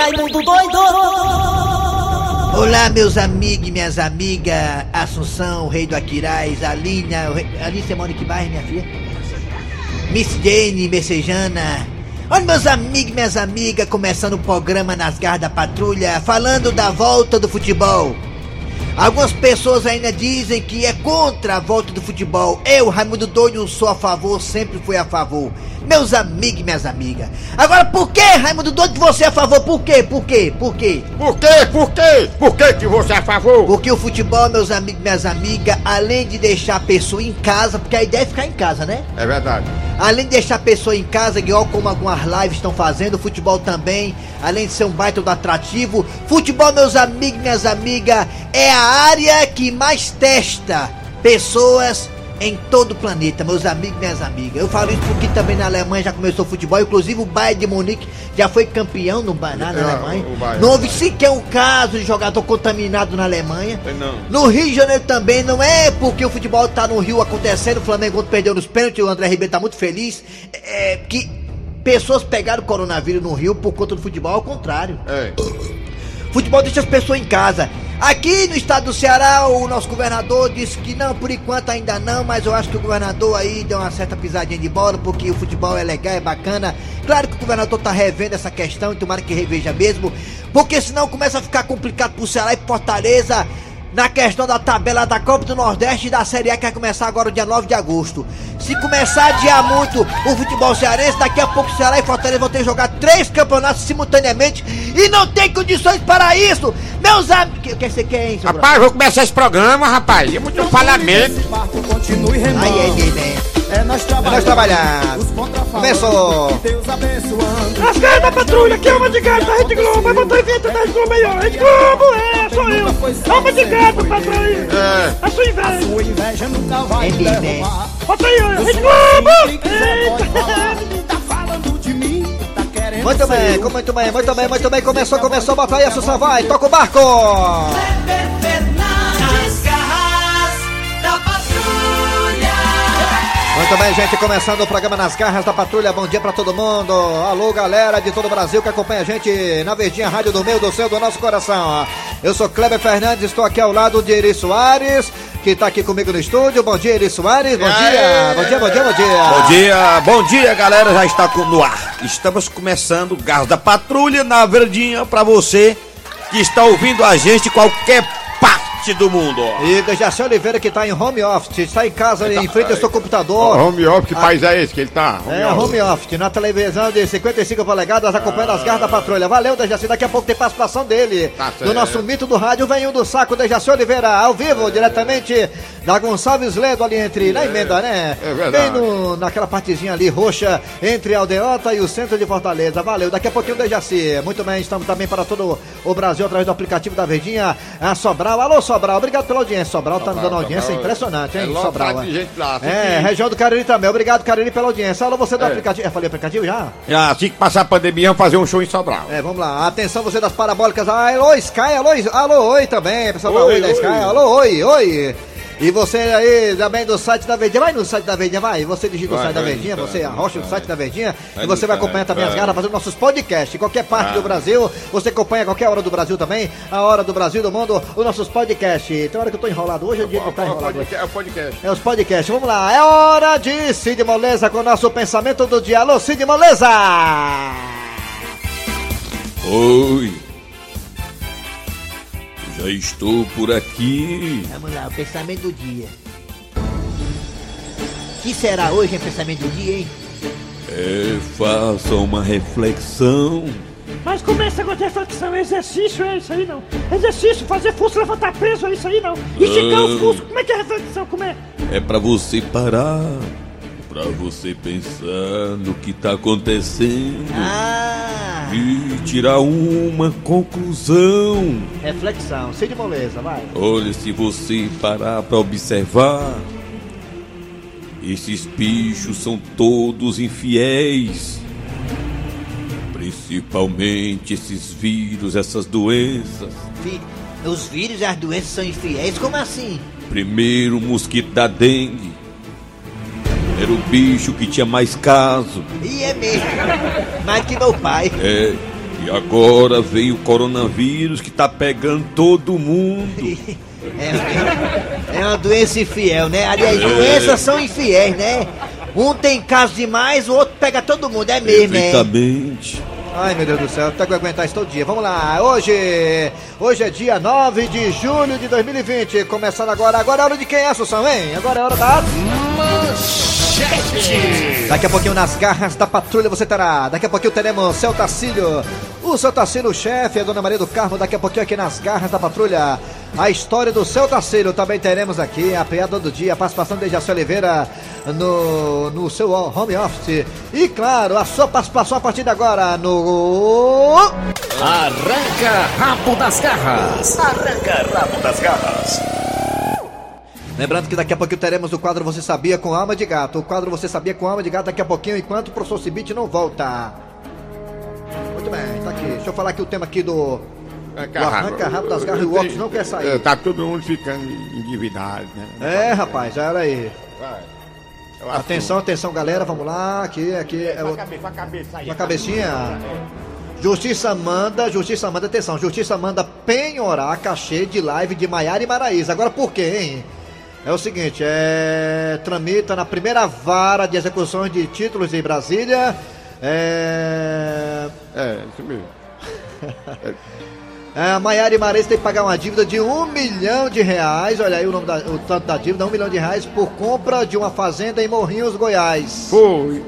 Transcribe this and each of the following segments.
Raimundo doido! Olá, meus amigos e minhas amigas, Assunção, Rei do Aquiraz, Alinha, o rei... Alinha, você mora em que bairro, minha filha? Miss Jane, Messejana. Olha, meus amigos e minhas amigas, começando o programa Nas Garras da Patrulha, falando da volta do futebol. Algumas pessoas ainda dizem que é contra a volta do futebol. Eu, Raimundo Doido, sou a favor, sempre fui a favor. Meus amigos e minhas amigas. Agora, por que, Raimundo Doido, você é a favor? Por quê? Por quê? Por quê? Por quê? Por quê? Por que que você é a favor? Porque o futebol, meus amigos e minhas amigas, além de deixar a pessoa em casa, porque a ideia é ficar em casa, né? É verdade. Além de deixar a pessoa em casa, igual como algumas lives estão fazendo, futebol também, além de ser um baita do atrativo, futebol, meus amigos minhas amigas, é a área que mais testa pessoas em todo o planeta, meus amigos e minhas amigas. Eu falo isso porque também na Alemanha já começou futebol, inclusive o Bayern de Munique já foi campeão no, na, na É, Alemanha. o Bayern, não houve o sequer um caso de jogador contaminado na Alemanha. Não. No Rio de Janeiro também, não é porque o futebol tá no Rio acontecendo, o Flamengo perdeu nos pênaltis, o André Ribeiro tá muito feliz, é, que pessoas pegaram o coronavírus no Rio por conta do futebol, ao contrário. É. Futebol deixa as pessoas em casa. Aqui no estado do Ceará, o nosso governador disse que não, por enquanto ainda não, mas eu acho que o governador aí deu uma certa pisadinha de bola, porque o futebol é legal, é bacana. Claro que o governador tá revendo essa questão, e tomara que reveja mesmo, porque senão começa a ficar complicado pro Ceará e Fortaleza na questão da tabela da Copa do Nordeste e da Série A que vai começar agora o dia 9 de agosto. Se começar a adiar muito o futebol cearense, daqui a pouco o Ceará e Fortaleza vão ter que jogar três campeonatos simultaneamente e não tem condições para isso! Meus amigos. O que você quer, hein, Rapaz, vou começar esse programa, rapaz. É muito falamento. Aí, aí, aí, É nós trabalhando. nós trabalhar. Os Começou. Deus abençoando. As caras da patrulha, que é uma de gato da Rede Globo, vai botar evento da Rede Globo aí, ó. Rede Globo, é, sou eu. Alma de gato, patrão aí. É. A sua inveja. Sua inveja nunca vai É derrubar. Bota aí, ó. Eu Rede Globo. Eita. Tá falando de mim, tá Muito bem, muito bem, muito bem, muito bem. Começou, começou, bota aí, Assunção, vai, toca o barco! Muito bem, gente, começando o programa Nas Garras da Patrulha. Bom dia pra todo mundo. Alô, galera de todo o Brasil que acompanha a gente na Verdinha Rádio do Meio do Céu do nosso coração. Eu sou Kleber Fernandes, estou aqui ao lado de Eri Soares, que tá aqui comigo no estúdio. Bom dia, Eri Soares. Bom dia, bom dia, bom dia, bom dia. Bom dia, bom dia galera, já está com- no ar. Estamos começando o Garro da Patrulha na Verdinha pra você que está ouvindo a gente qualquer parte do mundo. E Dejaci Oliveira que tá em home office, está em casa em frente ao seu computador. Home office, que país é esse que ele tá? É, home office, na televisão de 55 polegadas, acompanhando as garras da patrulha. Valeu, Dejaci, daqui a pouco tem participação dele. Tá do nosso mito do rádio, vem do saco, Dejaci Oliveira, ao vivo, diretamente da Gonçalves Ledo, ali entre, na emenda, né? é verdade. Bem no, naquela partezinha ali, roxa, entre Aldeota e o centro de Fortaleza. Valeu, daqui a pouquinho, Dejaci. Muito bem, estamos também para todo o Brasil, através do aplicativo da Verdinha, a Sobral. Alô, Sobral, obrigado pela audiência. Sobral tá nos dando Sobral, audiência, Sobral. impressionante, hein, É Sobral. de gente lá, É, assim. região do Cariri também. Obrigado, Cariri, pela audiência. Alô, você do É. aplicativo. Eu falei aplicativo já? Já, assim que passar a pandemia, vamos fazer um show em Sobral. É, vamos lá. Atenção, você das parabólicas. Ah, alô, Sky, alô, alô, oi também. Pessoal da Oi, da oi. Sky. Alô, oi, oi. E você aí também do site da Verdinha, vai no site da Verdinha, vai. Você digita o Vai, site da Verdinha, vai, você arrocha o site da Verdinha e você vai acompanhar também as garras fazendo nossos podcasts. Em qualquer parte do Brasil, você acompanha a qualquer hora do Brasil também. A hora do Brasil, do mundo, os nossos podcasts. Tem hora que eu tô enrolado. Hoje é dia que eu tô É o enrolado. é o podcast. É os podcasts, vamos lá, é hora de Cid Moleza com o nosso pensamento do dia. Alô, Cid Moleza! Oi. Já estou por aqui. Vamos lá, o pensamento do dia. O que será hoje o pensamento do dia, hein? É, faça uma reflexão. Mas começa com reflexão, exercício é isso aí não. Exercício, fazer força, levantar peso é isso aí não. Esticar os Não. músculos, como é que é reflexão? Como é? É pra você parar. Pra você pensar no que tá acontecendo. Ah, E tirar uma conclusão. reflexão, Cid Moleza, vai. Olha, se você parar pra observar, esses bichos são todos infiéis. Principalmente esses vírus, essas doenças. Os vírus e as doenças são infiéis, como assim? Primeiro, o mosquito da dengue. Era o bicho que tinha mais caso. E é mesmo, mais que meu pai. É. E agora veio o coronavírus que tá pegando todo mundo. É, é uma doença infiel, né? Aliás, doenças são infiéis, né? Um tem caso demais, o outro pega todo mundo, é mesmo, é? Perfeitamente. Ai, meu Deus do céu, tem que aguentar isso todo dia. Vamos lá, hoje, hoje é dia 9 de julho de 2020, começando agora. Agora é hora de quem é, Assunção, hein? Agora é hora da... Daqui a pouquinho nas garras da patrulha você terá. Daqui a pouquinho teremos Céu Tacílio. O Céu Tacílio, chefe, a Dona Maria do Carmo. Daqui a pouquinho aqui nas garras da patrulha. A história do Céu Tacílio também teremos aqui. A piada do dia, a participação de Jaci Oliveira no, no seu home office. E claro, a sua participação a partir de agora no. Arranca rabo das garras. Lembrando que daqui a pouquinho teremos o quadro Você Sabia com Alma de Gato. O quadro Você Sabia com Alma de Gato daqui a pouquinho, enquanto o professor Cibite não volta. Muito bem, tá aqui. Deixa eu falar aqui o tema aqui do. Arranca O arranca rabo das garras e o óculos não quer sair. É, Tá todo mundo ficando endividado, né? É, rapaz, olha aí. Vai. Eu Atenção, atenção, galera, vamos lá. Aqui, aqui é o. Uma cabecinha. Justiça manda, Justiça manda, atenção, Justiça manda penhorar cachê de live de Maiara e Maraísa. Agora por quê, hein? É o seguinte, é. Tramita na primeira vara de execuções de títulos em Brasília. É. É, isso mesmo. É, a Maiara e Maraísa tem que pagar uma dívida de um milhão de reais. Olha aí o, nome da, o tanto da dívida, um milhão de reais por compra de uma fazenda em Morrinhos, Goiás. Foi.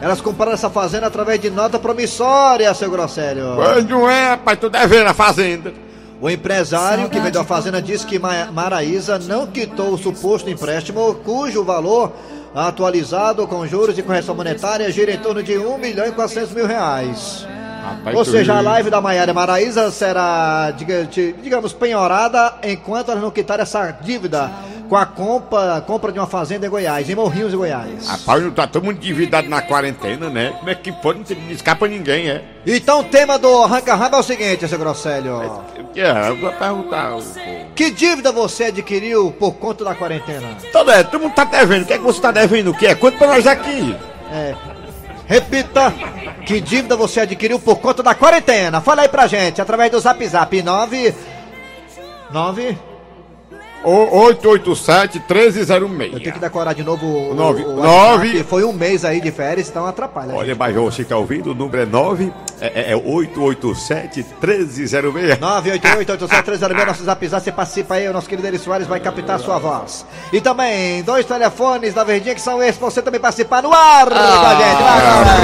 Elas compraram essa fazenda através de nota promissória, seu Grosselho. Mas não é, rapaz, tu devendo a fazenda. O empresário que vendeu a fazenda disse que Ma- Maraísa não quitou o suposto empréstimo, cujo valor atualizado com juros e correção monetária gira em torno de 1 milhão e 400 mil reais. Rapaz, Ou seja, a live da Maiara Maraísa será, digamos, penhorada enquanto elas não quitarem essa dívida com a compra, compra de uma fazenda em Goiás, em Morrinhos, em Goiás. Rapaz, não tá todo mundo endividado na quarentena, né? Como é que pode? Não escapa ninguém, é? Então o tema do Arranca Rabo é o seguinte, seu Grosselho. É, eu vou perguntar. Que dívida você adquiriu por conta da quarentena? Todo, é, todo mundo tá devendo. O que é que você tá devendo? O que é? Quanto pra nós aqui? É. Repita, que dívida você adquiriu por conta da quarentena? Fala aí pra gente, através do Zap Zap 9... 9... O- 887-1306. Eu tenho que decorar de novo o, Nove- o nove- WhatsApp. Foi um mês aí de férias, então atrapalha. Olha, mas você que tá ouvindo, o número é 9, é, é, é 887-1306. 988-87306, nosso zap zap, você participa aí, o nosso querido Eri Soares vai captar a sua voz. E também, dois telefones da Verdinha que são esses, pra você também participar no ar com a gente. Vai, vai, vai.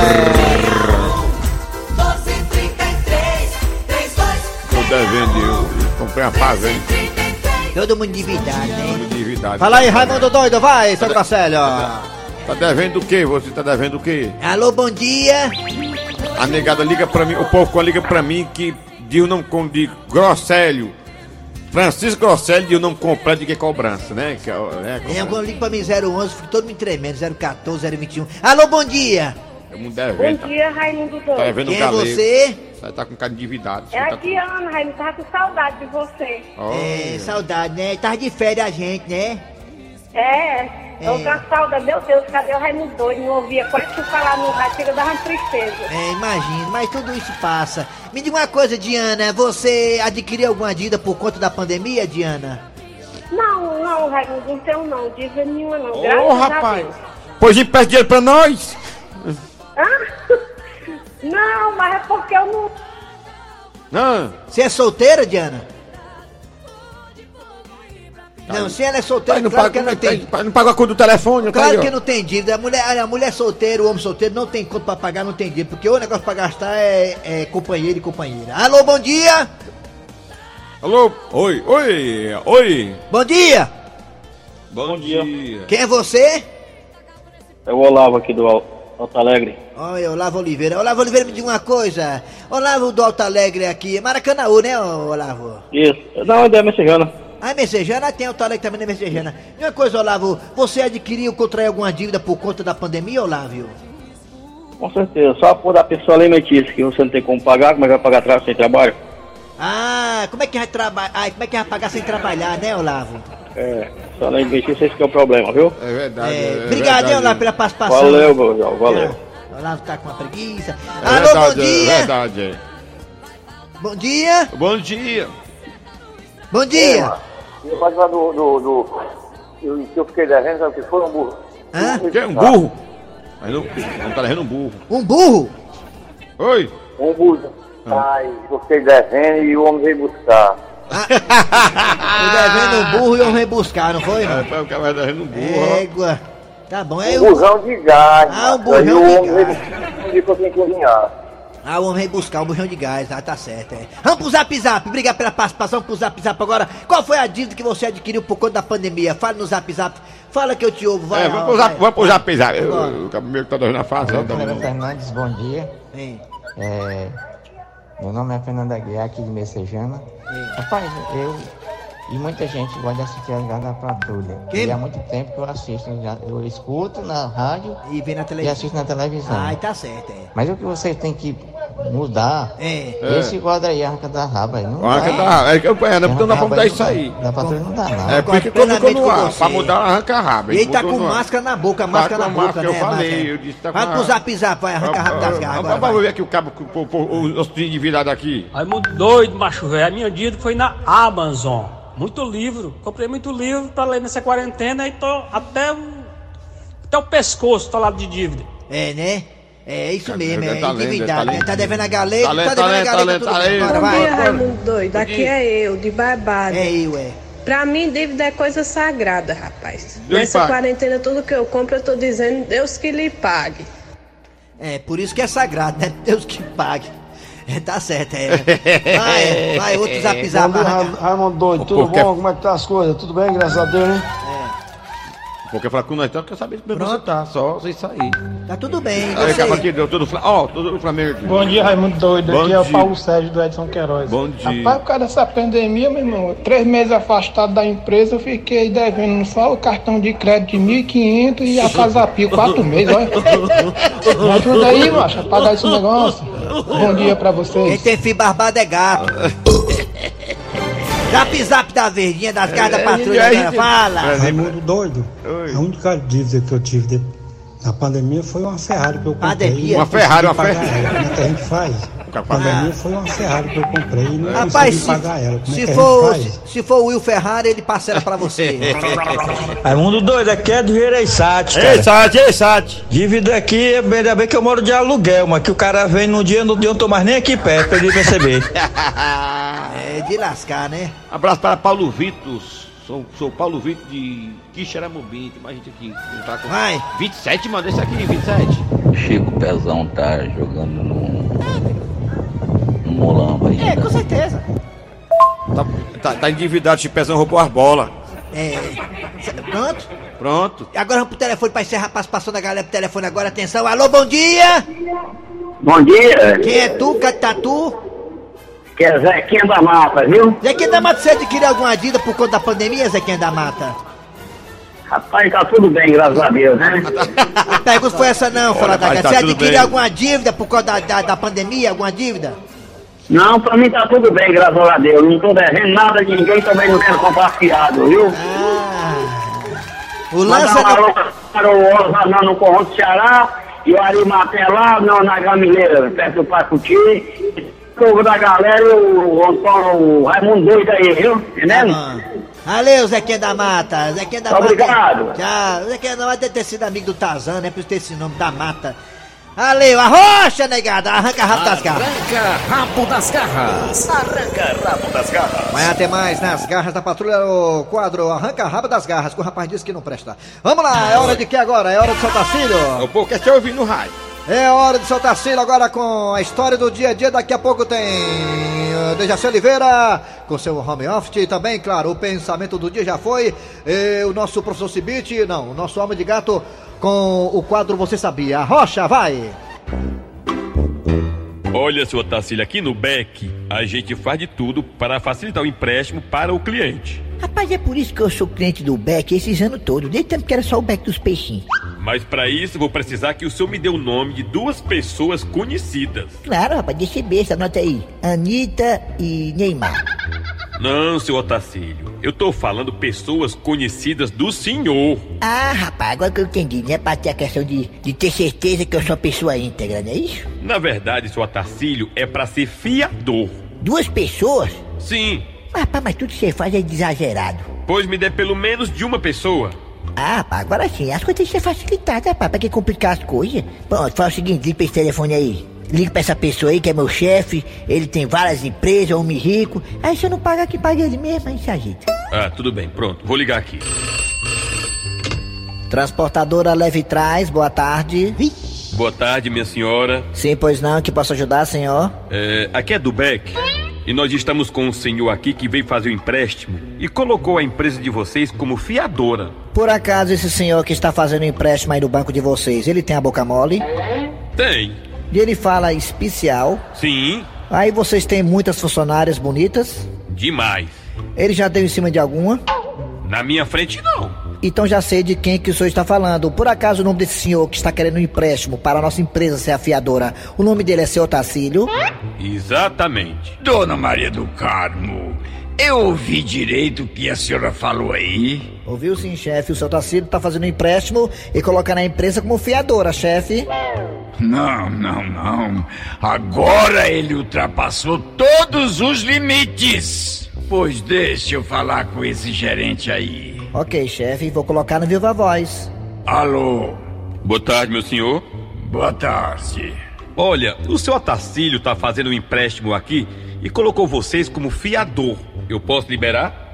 1233 32 Tô devendo, eu comprei uma fazenda. 33 Todo mundo endividado, né? Endividado. Fala aí, Raimundo Doido, vai, seu Grosselho. Tá devendo o quê? Você tá devendo o quê? Alô, bom dia. A negada liga pra mim, o povo liga pra mim que diz não com de Grosselho. Francisco Grosselho diz não comprar de que cobrança, né? Que, é, É, quando liga pra mim 011, fico todo me tremendo, 014, 021. Alô, bom dia. É muito Bom dia, Raimundo Tá Doido. devendo Quem um é você? Você tá com cara de endividado. você É tá a Diana, Raimundo. Tava com saudade de você. com- É, saudade, né? Tava de férias a gente, né? É. É. com a saudade. Meu Deus, cadê o Raimundo Doido? Não ouvia quase que falar no rádio. Dava uma tristeza. É, imagino, mas tudo isso passa. Me diga uma coisa, Diana, você adquiriu alguma dívida por conta da pandemia, Diana? Não, não, Raimundo. Não tenho não. Dívida nenhuma não. Ô, Graças a rapaz. Pois empresta dinheiro pra nós. Ah? Não, mas é porque eu não... Não. Você é solteira, Diana? Não, se ela é solteira, Pai, não, claro paga, que não tem. pai, não paga a conta do telefone, tá Claro aí, ó. que não tem dívida. A mulher, a mulher solteira, o homem solteiro não tem conta pra pagar, não tem dívida. Porque o negócio pra gastar é, é companheiro e companheira. Alô, bom dia! Alô? Oi, oi, oi. Bom dia! Bom dia. Quem é você? É o Olavo aqui do Alto Alegre. Olha, Olavo Oliveira. Olavo Oliveira, me diga uma coisa. Olavo do Alto Alegre aqui, Maracanãú, né, Olavo? Isso. Não, é messejana. Ah, Messejana, tem Alto Alegre também, né, Messejana? E uma coisa, Olavo, você adquiriu, contraiu alguma dívida por conta da pandemia, Olavo? Com certeza. Só por da pessoa alimentícia, que você não tem como pagar, como é que vai pagar atrás sem trabalho? Ah, como é que vai trabalhar? Ah, como é que vai pagar sem trabalhar, né, Olavo? É, só alimentícia, esse que é o problema, viu? É verdade. É, é obrigado. Olavo, pela participação. Valeu, Gordão, valeu. Ah, Olavo tá com uma preguiça. É Alô, verdade, bom dia! É verdade, é. Bom dia. Bom dia. Bom dia. Eu pode falar do, do, do, que eu fiquei devendo, sabe o que foi um burro? Hã? Quer um burro? Aí não, não tá devendo um burro. Um burro? Oi. Um burro. Ai, eu fiquei devendo e o homem veio buscar. Tô devendo um burro e eu vim buscar, não foi? É, Não? tá o cara devendo um burro. Égua. Tá bom, é Um o. burrão de gás. Ah, um burrão o de gás. cozinhar. Ah, o homem vem buscar um bujão de gás, ah, tá certo, é. Vamos pro zap zap, obrigado pela participação pro zap zap agora. Qual foi a dívida que você adquiriu por conta da pandemia? Fala no zap zap, fala que eu te ouvo, vai. É, vamos pro zap, vai. vamos pro zap zap. O meu que tá devendo a fase, ó, tá. Fernandes, bom dia. É, meu nome é Fernanda Guiar, aqui de Messejana. Rapaz, eu e muita gente gosta de assistir a Liga da Patrulha. Quem? E há muito tempo que eu assisto, eu escuto na rádio E vem na e televisão. assisto na televisão. Ai, tá certo, é. Mas o que vocês têm que mudar É. é esse quadro aí, arranca da raba. aí, Não Arranca dá. da É que eu é, não, nós vamos Arranca dar aí isso aí. dá. Da patrulha não dá, não. É porque plenamente colocou no com ar, você. pra mudar arranca rabo. E ele tá com máscara na boca, Tá máscara na boca, né? eu falei, eu disse, tá com Vai pro a- zap zap, vai, arranca rápido das garras. Vamos ver aqui o cabo, os endividados aqui. Raimundo doido, macho velho. A minha dívida foi na Amazon. Muito livro. Comprei muito livro pra ler nessa quarentena e tô até o, até o pescoço tô lá de dívida. É, né? É isso Tá- mesmo, é tá lendo, endividado. tá né? Tá devendo a galera, Tá tá devendo tá a galera, tá tudo lendo, tá Bora, lendo. vai. Bom dia, Raimundo Doido. Aqui é eu, de Barbado. É eu, é. Pra mim, dívida é coisa sagrada, rapaz. Deus Nessa pague. quarentena, tudo que eu compro, eu tô dizendo, Deus que lhe pague. É, por isso que é sagrado, né? Deus que pague. É, tá certo, é. Vai, vai, outro zap zap. Bom dia, arranca. Ra- Raimundo Doido, tudo bom? Como é que tá as coisas? Tudo bem, graças a Deus, né? Porque falar com nós tanto, quer saber como você Pronto. tá, só isso aí. Tá tudo bem, Aí, cabo aqui, deu tudo, ó, tudo do Flamengo aqui. Bom dia, Raimundo Doido. Bom Aqui é o dia. Paulo Sérgio do Edson Queiroz. Bom dia. Rapaz, por causa dessa pandemia, meu irmão, três meses afastado da empresa, eu fiquei devendo só o cartão de crédito de 1.500 e a Casa Pio, quatro meses, olha. Me ajuda aí, macho, a pagar esse negócio. Bom dia pra Quem vocês. tem fio barbado é gato. Zap zap da verdinha, das garras da patrulha, aí, agora, fala. Raimundo doido. Oi. A única dívida que eu tive de- na pandemia foi uma Ferrari que eu comprei. Pandemia? Uma Ferrari, uma Ferrari. Como é que a gente faz? A pandemia foi uma Ferrari que eu comprei e não Rapaz, consegui se, pagar ela. Como é se a for, se, se for o Will Ferrari, ele parcela pra você. Raimundo doido, aqui é do Vireissati, Ei, cara. Sati, ei, Sati. Dívida aqui, ainda bem que eu moro de aluguel, mas que o cara vem num dia, no dia eu não tô mais nem aqui perto pra ele perceber. É de lascar, né? Abraço para Paulo Vitor. Sou, sou Paulo Vitor de Quixeramobim. Tem mais gente aqui. Ele Tá com Vai. 27, manda esse aqui, 27. Chico Pezão tá jogando no. No Molamba ainda. É, com certeza. Tá, tá, tá endividado, Chipezão roubou as bolas. É. Pronto? Pronto. E agora vamos pro telefone pra encerrar a participação da galera pro telefone agora. Atenção. Alô, bom dia! Bom dia. Quem é tu? Cadê tá tu? Que é Zequinha da Mata, viu? Zequinha da Mata, você adquiriu alguma dívida por conta da pandemia, Zequinha da Mata? Rapaz, tá tudo bem, graças a Deus, né? A pergunta foi essa não, fala da tá Você adquiriu bem. alguma dívida por causa da, da, da pandemia? Alguma dívida? Não, pra mim tá tudo bem, graças a Deus. Não tô devendo nada de ninguém, também não quero comprar fiado, viu? Ah. O lance é alô para o Osanã no Corrão do Ceará e o Arimaté lá no, na Gamileira, perto do Pacuti. Povo da galera e o, Antônio, o Raimundo doido aí, viu? Entendendo? Valeu, Zequinha da Mata. Zequinha da Obrigado. Mata. Tchau. Zequinha da Mata deve ter sido amigo do Tarzan, né? Por ter esse nome da Mata. Valeu, arrocha, negada. Arranca rápido das garras. Arranca rabo das garras. Arranca rabo das garras. Amanhã tem mais nas garras da patrulha o quadro Arranca Rabo das Garras, que o rapaz disse que não presta. Vamos lá, é hora de que agora? É hora de soltar filho? O povo quer te ouvir no rádio. É hora de soltar filho agora com a história do dia a dia. Daqui a pouco tem uh, Dejaci Oliveira com seu home office. E também, claro, o pensamento do dia já foi. E o nosso professor Cibite, não, o nosso homem de gato com o quadro Você Sabia. Rocha, vai! Olha, seu Otacílio, aqui no BEC a gente faz de tudo para facilitar o empréstimo para o cliente. Rapaz, é por isso que eu sou cliente do Beck esses anos todos, desde tempo que era só o Beck dos peixinhos. Mas para isso vou precisar que o senhor me dê o nome de duas pessoas conhecidas. Claro, rapaz, deixa besta, anota aí. Anitta e Neymar. Não, seu Otacílio, eu tô falando pessoas conhecidas do senhor. Ah, rapaz, agora que eu entendi, né? Pra ter a questão de, de ter certeza que eu sou pessoa íntegra, não é isso? Na verdade, seu Otacílio é para ser fiador. Duas pessoas? Sim, Rapaz, mas tudo que você faz é exagerado. pois me dê pelo menos de uma pessoa. Ah, pá, agora sim, as coisas têm que ser facilitadas, pá, pra que complicar as coisas? Pronto, faz o seguinte, liga pra esse telefone aí. Liga pra essa pessoa aí que é meu chefe, ele tem várias empresas, é homem rico. Aí se eu não pagar, que paga ele mesmo, aí se ajeita. Ah, tudo bem, pronto, vou ligar aqui. Transportadora Leve Trás, boa tarde. Boa tarde, minha senhora. Sim, pois não, que posso ajudar, senhor? É, aqui é do Beck. E nós estamos com um senhor aqui que veio fazer o empréstimo e colocou a empresa de vocês como fiadora. Por acaso esse senhor que está fazendo empréstimo aí no banco de vocês, ele tem a boca mole? Tem. E ele fala especial. Sim, Aí vocês têm muitas funcionárias bonitas? demais. Ele já deu em cima de alguma? Na minha frente, não. Então já sei de quem que o senhor está falando. Por acaso o nome desse senhor que está querendo um empréstimo para a nossa empresa ser a fiadora, o nome dele é seu Tacílio? Exatamente. Dona Maria do Carmo, eu ouvi direito o que a senhora falou aí. Ouviu sim, chefe. O seu Tacílio está fazendo um empréstimo e colocando a empresa como fiadora, chefe. Não, não, não. Agora ele ultrapassou todos os limites. Pois deixa eu falar com esse gerente aí. Ok, chefe, vou colocar no Viva Voz. Alô? Boa tarde, meu senhor. Boa tarde. Olha, o seu Atacílio tá fazendo um empréstimo aqui e colocou vocês como fiador. Eu posso liberar?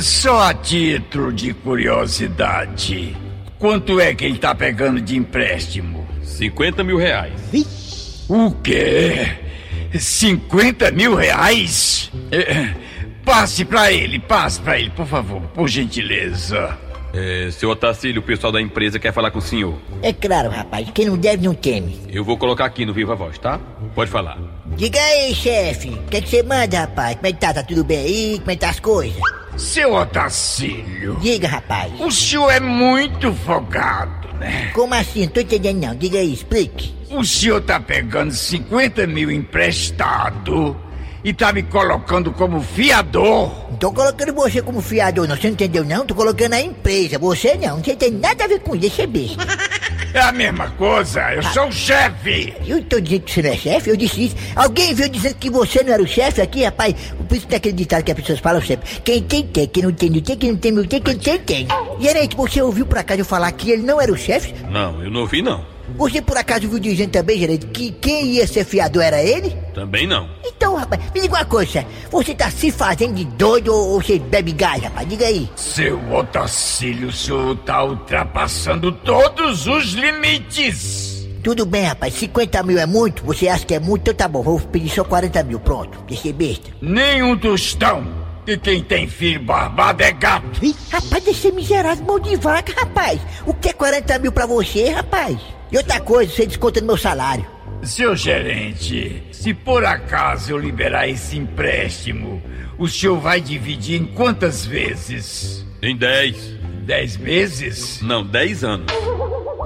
Só a título de curiosidade. Quanto é que ele tá pegando de empréstimo? 50 mil reais. O quê? 50 mil reais? É, passe pra ele, passe pra ele, por favor, por gentileza. É, seu Otacílio, o pessoal da empresa quer falar com o senhor. É claro, rapaz, quem não deve não teme. Eu vou colocar aqui no Viva Voz, tá? Pode falar. Diga aí, chefe, o que, é que você manda, rapaz? Como é que tá? Tá tudo bem aí? Como é que tá as coisas? Seu Otacílio, Diga, rapaz. o senhor é muito folgado, né? Como assim? Não tô entendendo não. Diga aí, explique. O senhor tá pegando 50 mil emprestado e tá me colocando como fiador. Não tô colocando você como fiador, não. Você não entendeu, não? Tô colocando a empresa. Você não. Você tem nada a ver com isso, eu ver. É a mesma coisa, eu sou o chefe. Eu tô dizendo que você não é chefe? Eu disse isso. Alguém veio dizendo que você não era o chefe aqui, rapaz? Por isso tem aquele ditado que as pessoas falam sempre. Quem tem, tem. Quem não tem, não tem. Quem não tem, não tem. Quem tem, tem. Gerente, você ouviu por acaso eu falar que ele não era o chefe? Não, eu não ouvi não. Você por acaso viu dizendo também, gerente, que quem ia ser fiador era ele? Também não. Então, rapaz, me diga uma coisa. Você tá se fazendo de doido ou você bebe gás, rapaz? Diga aí. Seu Otacílio, o senhor tá ultrapassando todos os limites. Tudo bem, rapaz. 50 mil é muito? Você acha que é muito? Então tá bom. Vou pedir só 40 mil. Pronto. Deixa ser besta. Nem um tostão. E quem tem filho barbado é gato. Ih, rapaz, deixa ser miserável, mão de vaca, rapaz. O que é 40 mil pra você, rapaz? E outra coisa, você desconta no meu salário. Seu gerente, se por acaso eu liberar esse empréstimo, o senhor vai dividir em quantas vezes? Em 10. Dez meses? Não, 10 anos.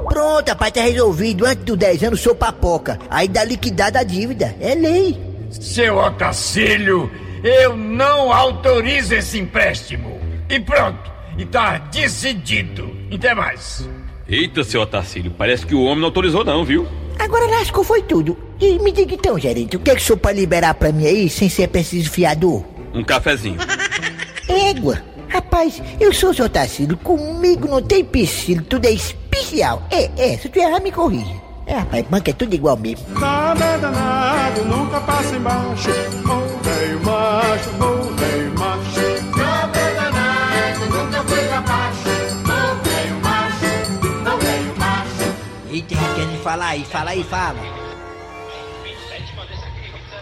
Pronto, rapaz, tá resolvido. Antes dos 10 anos, sou papoca. Aí dá liquidada a dívida. É lei. Seu Otacílio, eu não autorizo esse empréstimo. E pronto, e tá decidido. Até mais. Eita, seu Otacílio, parece que o homem não autorizou não, viu? Agora lascou foi tudo. E me diga então, gerente, o que é que o senhor pode liberar pra mim aí sem ser preciso fiador? Um cafezinho. Égua. Rapaz, eu sou o seu Tarcílio, comigo não tem piscina, tudo é especial. É, é, se tu errar, me corrija. É, rapaz, banca é tudo igual mesmo. Nada é danado, nunca passa embaixo. Velho macho, velho macho. Falar aí, fala aí, fala.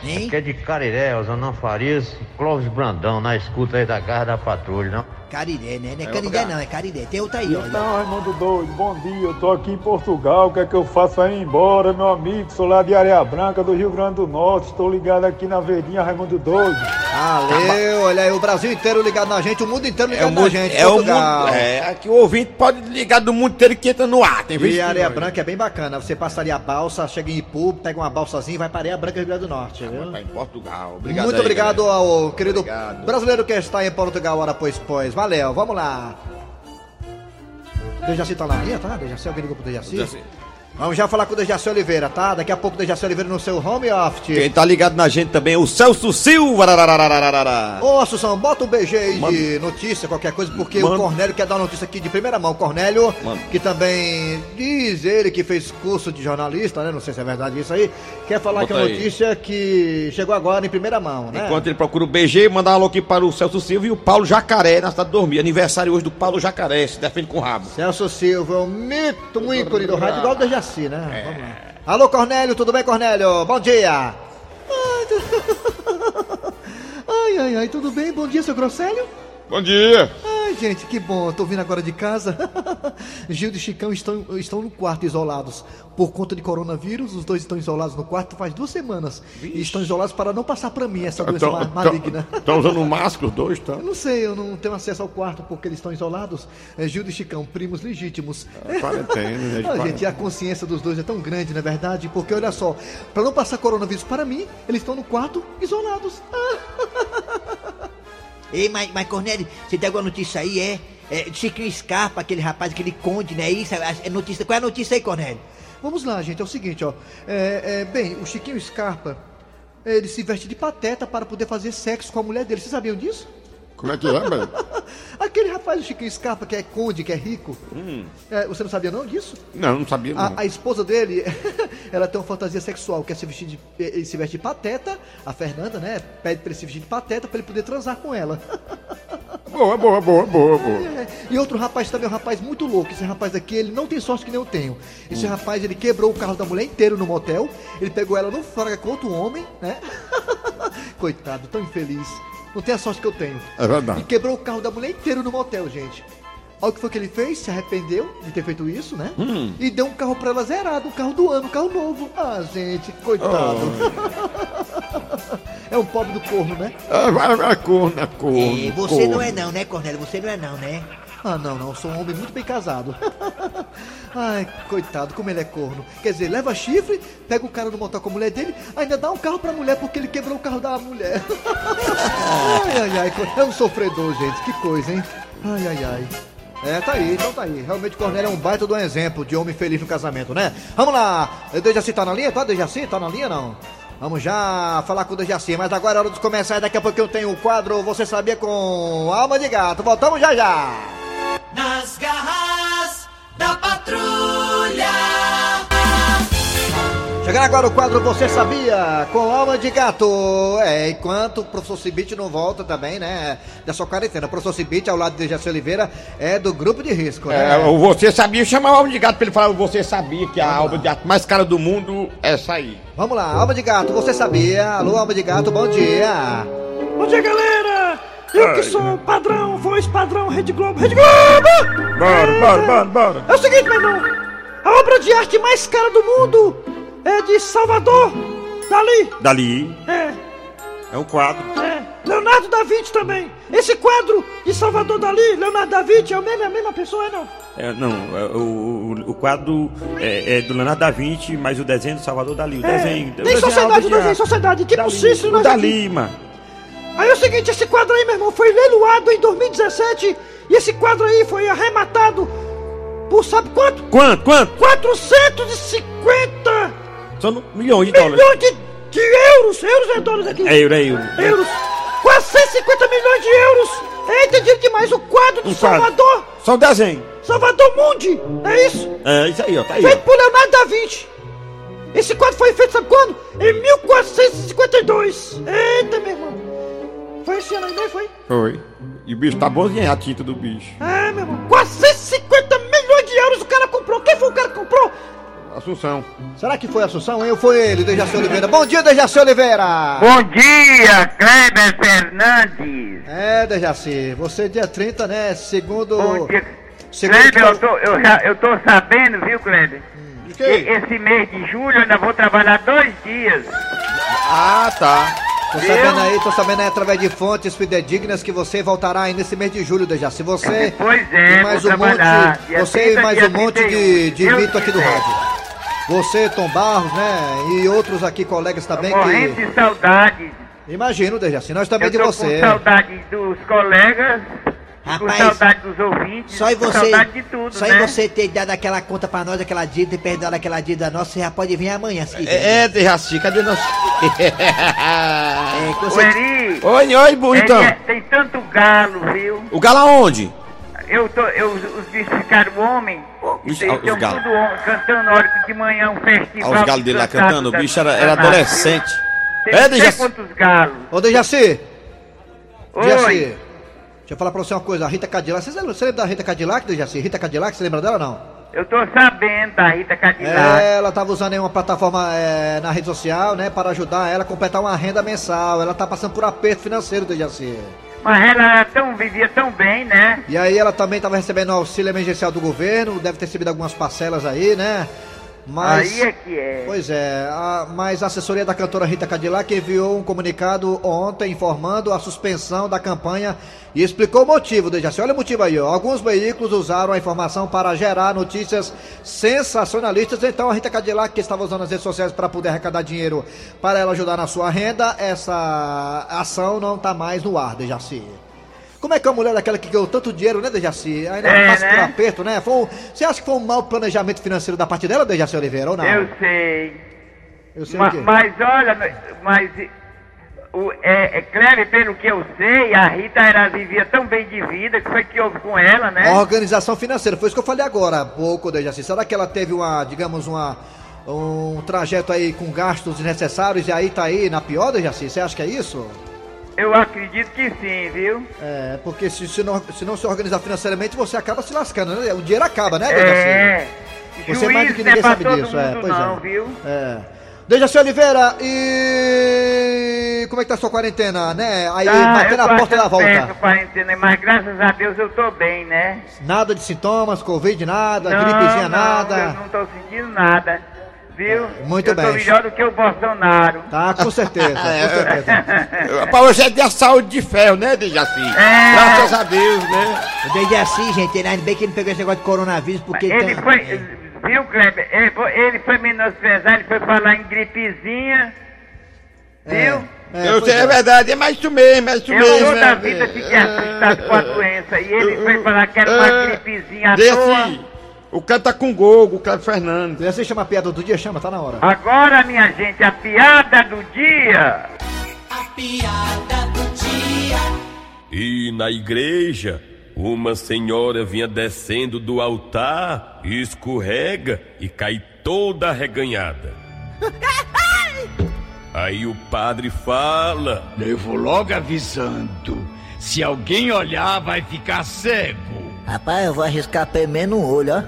Hein? Que é de Cariré, Osanão Farias, Clóvis Brandão, na escuta aí da Garra da Patrulha, não? Cariré, né? Não é É, Cariré não, é Cariré. Tem outra aí, ó. Então, Raimundo Doido, bom dia. Eu tô aqui em Portugal. O que é que eu faço aí embora, meu amigo? Sou lá de Areia Branca, do Rio Grande do Norte. Estou ligado aqui na verdinha Raimundo Doido. Valeu, olha aí, o Brasil inteiro ligado na gente, o mundo inteiro ligado na mundo- gente. é o mundo- é, aqui o ouvinte pode ligar do mundo inteiro que entra no ar. Tem E a Areia. Branca é bem bacana. Você passa ali a balsa, chega em Ipu, pega uma balsazinha e vai para Areia Branca, Rio Grande do Norte, viu? Tá em Portugal. Obrigado Muito aí, obrigado galera. ao querido Obrigado. brasileiro que está em Portugal, hora pois pois. Valeu, vamos lá. Dejaci tá na linha, tá? Dejaci, alguém ligou pro Dejaci? Dejaci. Vamos já falar com o Dejaci Oliveira, tá? Daqui a pouco o Dejaci Oliveira no seu home office. Quem tá ligado na gente também é o Celso Silva. Ô, Assunção, bota um BG aí de notícia, qualquer coisa, porque Manda. o Cornélio quer dar uma notícia aqui de primeira mão. Cornélio, Manda. que também diz ele que fez curso de jornalista, né? Não sei se é verdade isso aí. Quer falar Bota que aí. notícia que chegou agora em primeira mão, né? Enquanto ele procura o BG, mandar um alô aqui para o Celso Silva e o Paulo Jacaré na cidade de Dormir. Aniversário hoje do Paulo Jacaré, se defende com o rabo. Celso Silva, um mito, um ícone do rádio, igual o Dejaci, né? Vamos lá. Alô, Cornélio, tudo bem, Cornélio? Bom dia! Ai, ai, ai, tudo bem? Bom dia, seu Grosselho? Bom dia. Ai, gente, que bom, tô vindo agora de casa. Gildo e Chicão estão, estão no quarto isolados por conta de coronavírus. Os dois estão isolados no quarto faz duas semanas. E estão isolados para não passar para mim essa doença ma- maligna. Estão usando máscara os dois, tá? Eu não sei, eu não tenho acesso ao quarto porque eles estão isolados. É Gildo e Chicão, primos legítimos. quarentena, né, Ah, quarentena. gente, a consciência dos dois é tão grande, não é verdade? Porque olha só, para não passar coronavírus para mim, eles estão no quarto isolados. Ei, mas, mas Cornélio, você tem alguma notícia aí, é? é Chiquinho Scarpa, aquele rapaz, aquele conde, né? Isso, é notícia. Qual é a notícia aí, Cornélio? Vamos lá, gente, é o seguinte, ó. É, é, bem, o Chiquinho Scarpa, ele se veste de pateta para poder fazer sexo com a mulher dele. Vocês sabiam disso? Como é que é, velho? Aquele rapaz do Chiquinho Scarpa, que é conde, que é rico. É, você não sabia não disso? Não, não sabia. Não. A, a esposa dele, ela tem uma fantasia sexual, quer se vestir de. Ele se veste de pateta, a Fernanda, né? Pede pra ele se vestir de pateta pra ele poder transar com ela. Boa, boa, boa, boa, boa. É, E outro rapaz também é um rapaz muito louco. Esse rapaz aqui, ele não tem sorte que nem eu tenho. Esse rapaz, ele quebrou o carro da mulher inteiro no motel. Ele pegou ela no fraga com outro homem, né? Coitado, tão infeliz. Não tem a sorte que eu tenho. É verdade. E quebrou o carro da mulher inteiro no motel, gente. Olha o que foi que ele fez, se arrependeu de ter feito isso, né? Hum. E deu um carro pra ela zerado, um carro do ano, um carro novo. Ah, gente, coitado. é um pobre do corno, né? Ah, vai, vai, corno, é corno. É, você corno. não é não, né, Cornélio? Você não é não, né? Ah, não, não, sou um homem muito bem casado. Ai, coitado, como ele é corno. Quer dizer, leva chifre, pega o cara no motel com a mulher dele, ainda dá um carro pra mulher porque ele quebrou o carro da mulher. ai, ai, ai, é um sofredor, gente, que coisa, hein? Ai, ai, ai. É, tá aí, então tá aí. Realmente Cornélio é um baita um exemplo de homem feliz no casamento, né? Vamos lá! O Dejaci tá na linha? Tá, Dejaci? Tá na linha não? Vamos já falar com o Dejaci, mas agora é hora de começar. Daqui a pouco eu tenho o quadro Você Sabia com Alma de Gato. Voltamos já já! Nas garras da patrulha. Chegando agora o quadro Você Sabia com Alma de Gato. É, enquanto o professor Cibite não volta também, né? Da sua quarentena. O professor Cibite, ao lado de Jaci Oliveira, é do grupo de risco, né? É, o você sabia chamar o alma de gato pra ele falar, o você sabia que a alma de gato mais cara do mundo é essa aí. Vamos lá, Alma de Gato, você sabia? Alô, Alma de Gato, bom dia. Bom dia, galera! Eu que sou padrão, voz padrão, Rede Globo, Rede Globo! Bora, bora, bora, bora. É o seguinte, meu irmão, a obra de arte mais cara do mundo é de Salvador Dali. Dali É, é um quadro. é. Leonardo da Vinci também. Esse quadro de Salvador Dali, Leonardo da Vinci, é o é a mesma pessoa, é não? É, não, é, o, o, o quadro é, é do Leonardo da Vinci, mas o desenho do Salvador Dali. O É, desenho. o Tem desenho sociedade, de desenho, sociedade, tipo Dali, Cícero, o nós Dali, mano. Aí é o seguinte, esse quadro aí, meu irmão, foi leiloado em 2017 e esse quadro aí foi arrematado por sabe quanto? Quanto, quanto? 450 São milhões de dólares. milhões de, de euros, euros é dólares aqui. É euro, é euro. Euros. 450 milhões de euros. É entendido demais o quadro de Um quadro. Salvador. Só o desenho. Salvador Mundi, é isso? É isso aí, ó, tá aí. Feito ó. por Leonardo da Vinci. Esse quadro foi feito, sabe quando? Em 1452. Eita, meu irmão. Foi esse ano aí, né? Foi? Foi. E o bicho tá bonzinho a tinta do bicho. É, meu irmão. 450 milhões de euros o cara comprou. Quem foi o cara que comprou? Assunção. Será que foi Assunção? Eu foi ele, Dejaci Oliveira. Bom dia, Dejaci Oliveira! Bom dia, Kleber Fernandes. É, Dejaci, você dia 30, né? Segundo. Bom dia. Segundo Kleber, que eu tô, eu, já, eu tô sabendo, viu, Kleber? de Que esse mês de julho eu ainda vou trabalhar dois dias. Ah, tá. Tô sabendo aí, tô sabendo aí através de fontes fidedignas que você voltará aí nesse mês de julho, Dejaci. Você Pois é, e mais um monte. Dia você e 30, mais um monte de, 31, de mito aqui do rádio. Você, Tom Barros, né? E outros aqui, colegas também Morrendo que. de saudade. Imagino, Dejaci, nós também eu de tô você. com saudade dos colegas com Rapaz, saudade dos ouvintes, Só em com você, saudade de tudo, só né? em você ter dado aquela conta pra nós, aquela dívida, e perdoado aquela dívida nossa, você já pode vir amanhã, se quiser. É, é Dejaci, cadê nosso. É, você... Eri, Oi, oi. Eri, é- tem tanto galo, viu? O galo aonde? Eu tô, eu, os bichos ficaram homem. Ixi, Eles os estão galos. tudo cantando hora que de manhã um festival. Olha os galos dele lá cantando, o bicho era, era adolescente. Tem É, Dejaci. quantos galos. Ô, Dejaci! Oi. Dejaci, deixa eu falar pra você uma coisa, a Rita Cadillac, você lembra, você lembra da Rita Cadillac, Dejaci? Rita Cadillac, você lembra dela ou não? Eu tô sabendo da Rita Cadillac. É, ela tava usando aí uma plataforma é, na rede social, né, para ajudar ela a completar uma renda mensal. Ela tá passando por aperto financeiro, Dejaci. Mas ela tão, vivia tão bem, né? E aí ela também tava recebendo auxílio emergencial do governo, deve ter recebido algumas parcelas aí, né? Mas... Aí é que é. Pois é, a, mas a assessoria da cantora Rita Cadillac enviou um comunicado ontem informando a suspensão da campanha e explicou o motivo, Dejaci. Olha o motivo aí, ó. Alguns veículos usaram a informação para gerar notícias sensacionalistas, então a Rita Cadillac, que estava usando as redes sociais para poder arrecadar dinheiro para ela ajudar na sua renda, essa ação não tá mais no ar, Dejaci. Como é que uma mulher daquela que ganhou tanto dinheiro, né, Dejaci? Ainda É, passa por né? aperto, né? Foi um- você acha que foi um mau planejamento financeiro da parte dela, Dejaci Oliveira, ou não? Eu sei. Eu sei Ma- o quê? Mas olha, mas o, é, é Cléber, pelo que eu sei, a Rita era, vivia tão bem de vida que foi que houve com ela, né? A organização financeira, foi isso que eu falei agora há pouco, Dejaci. Será que ela teve uma, digamos, uma, um trajeto aí com gastos desnecessários e aí tá aí na pior, Dejaci? Você acha que é isso? Eu acredito que sim, viu? É, porque se, se, não, se não se organizar financeiramente, você acaba se lascando, né? O dinheiro acaba, né, É. Dejaci? Você mais do que Juiz é ninguém pra sabe disso, é, pois não, é. viu? É. Dejaci Oliveira, e como é que tá a sua quarentena, né? Aí, Ah, batendo a porta da volta. péssimo, quarentena, mas graças a Deus eu tô bem, né? Nada de sintomas, covid, nada, não, gripezinha, não, nada. eu não tô sentindo nada, viu? muito eu bem. tô melhor do que o Bolsonaro. Tá, com certeza, com certeza. Pra você é de saúde de ferro, né, Dejaci? É. Graças a Deus, né? O Dejaci, gente, ele ainda bem que ele pegou esse negócio de coronavírus, porque... Ele tem- foi, viu, Kleber? Ele foi, ele foi menosprezar, ele foi falar em gripezinha, viu? eu sei, é verdade, é mais isso mesmo, é isso Eu mesmo. toda né? a vida fiquei assustado com a doença e ele foi falar que era uma É. gripezinha à Desse- toa. O cara tá com gogo, o Cleber Fernandes. Você chama a piada do dia, chama, tá na hora. Agora, minha gente, a piada do dia. A piada do dia. E na igreja, uma senhora vinha descendo do altar, escorrega e cai toda arreganhada. Aí o padre fala: Eu vou logo avisando. Se alguém olhar, vai ficar cego. Rapaz, eu vou arriscar pelo menos um olho, ó.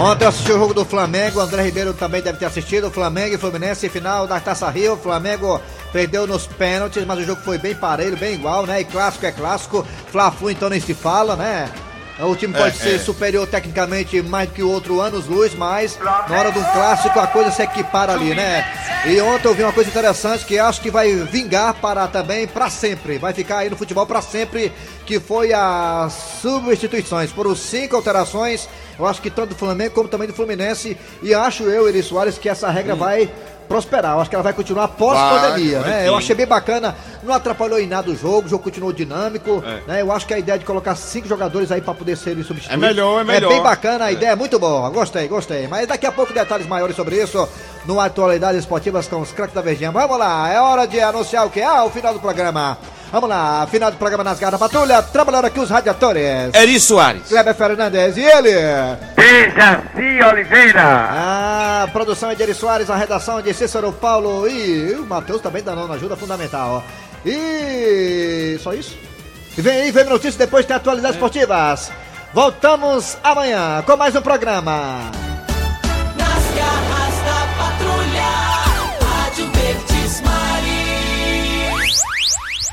Ontem eu assisti o jogo do Flamengo, André Ribeiro também deve ter assistido. Flamengo e Fluminense, final da Taça Rio. Flamengo perdeu nos pênaltis, mas o jogo foi bem parelho, bem igual, né? E clássico é clássico. Fla-Flu então nem se fala, né? O time pode É, ser é. superior tecnicamente mais do que o outro anos luz, mas na hora do clássico a coisa se equipara ali, né? E ontem eu vi uma coisa interessante que acho que vai vingar para também para sempre, vai ficar aí no futebol para sempre, que foi as substituições. Foram cinco alterações, eu acho que tanto do Flamengo como também do Fluminense, e acho eu, Eri Soares, que essa regra vai prosperar. Eu acho que ela vai continuar pós-pandemia, né? Eu achei bem bacana, não atrapalhou em nada o jogo, o jogo continuou dinâmico, É. né? Eu acho que a ideia de colocar cinco jogadores aí para poder serem substituídos É melhor, é melhor. bem bacana, a ideia é muito boa, gostei, gostei. Mas daqui a pouco detalhes maiores sobre isso no Atualidades Esportivas com os craques da Verdinha. Vamos lá, é hora de anunciar o que? Ah, o final do programa. Vamos lá, final do programa nas garras da patrulha, trabalhando aqui os radiadores. Eri Soares. Kleber Fernandes e ele. Dejaci Oliveira. Ah, a produção é de Eri Soares, a redação é de Cícero Paulo e o Matheus também dando ajuda fundamental. E só isso? E vem aí, vem notícias, depois tem atualidades esportivas. Voltamos amanhã com mais um programa.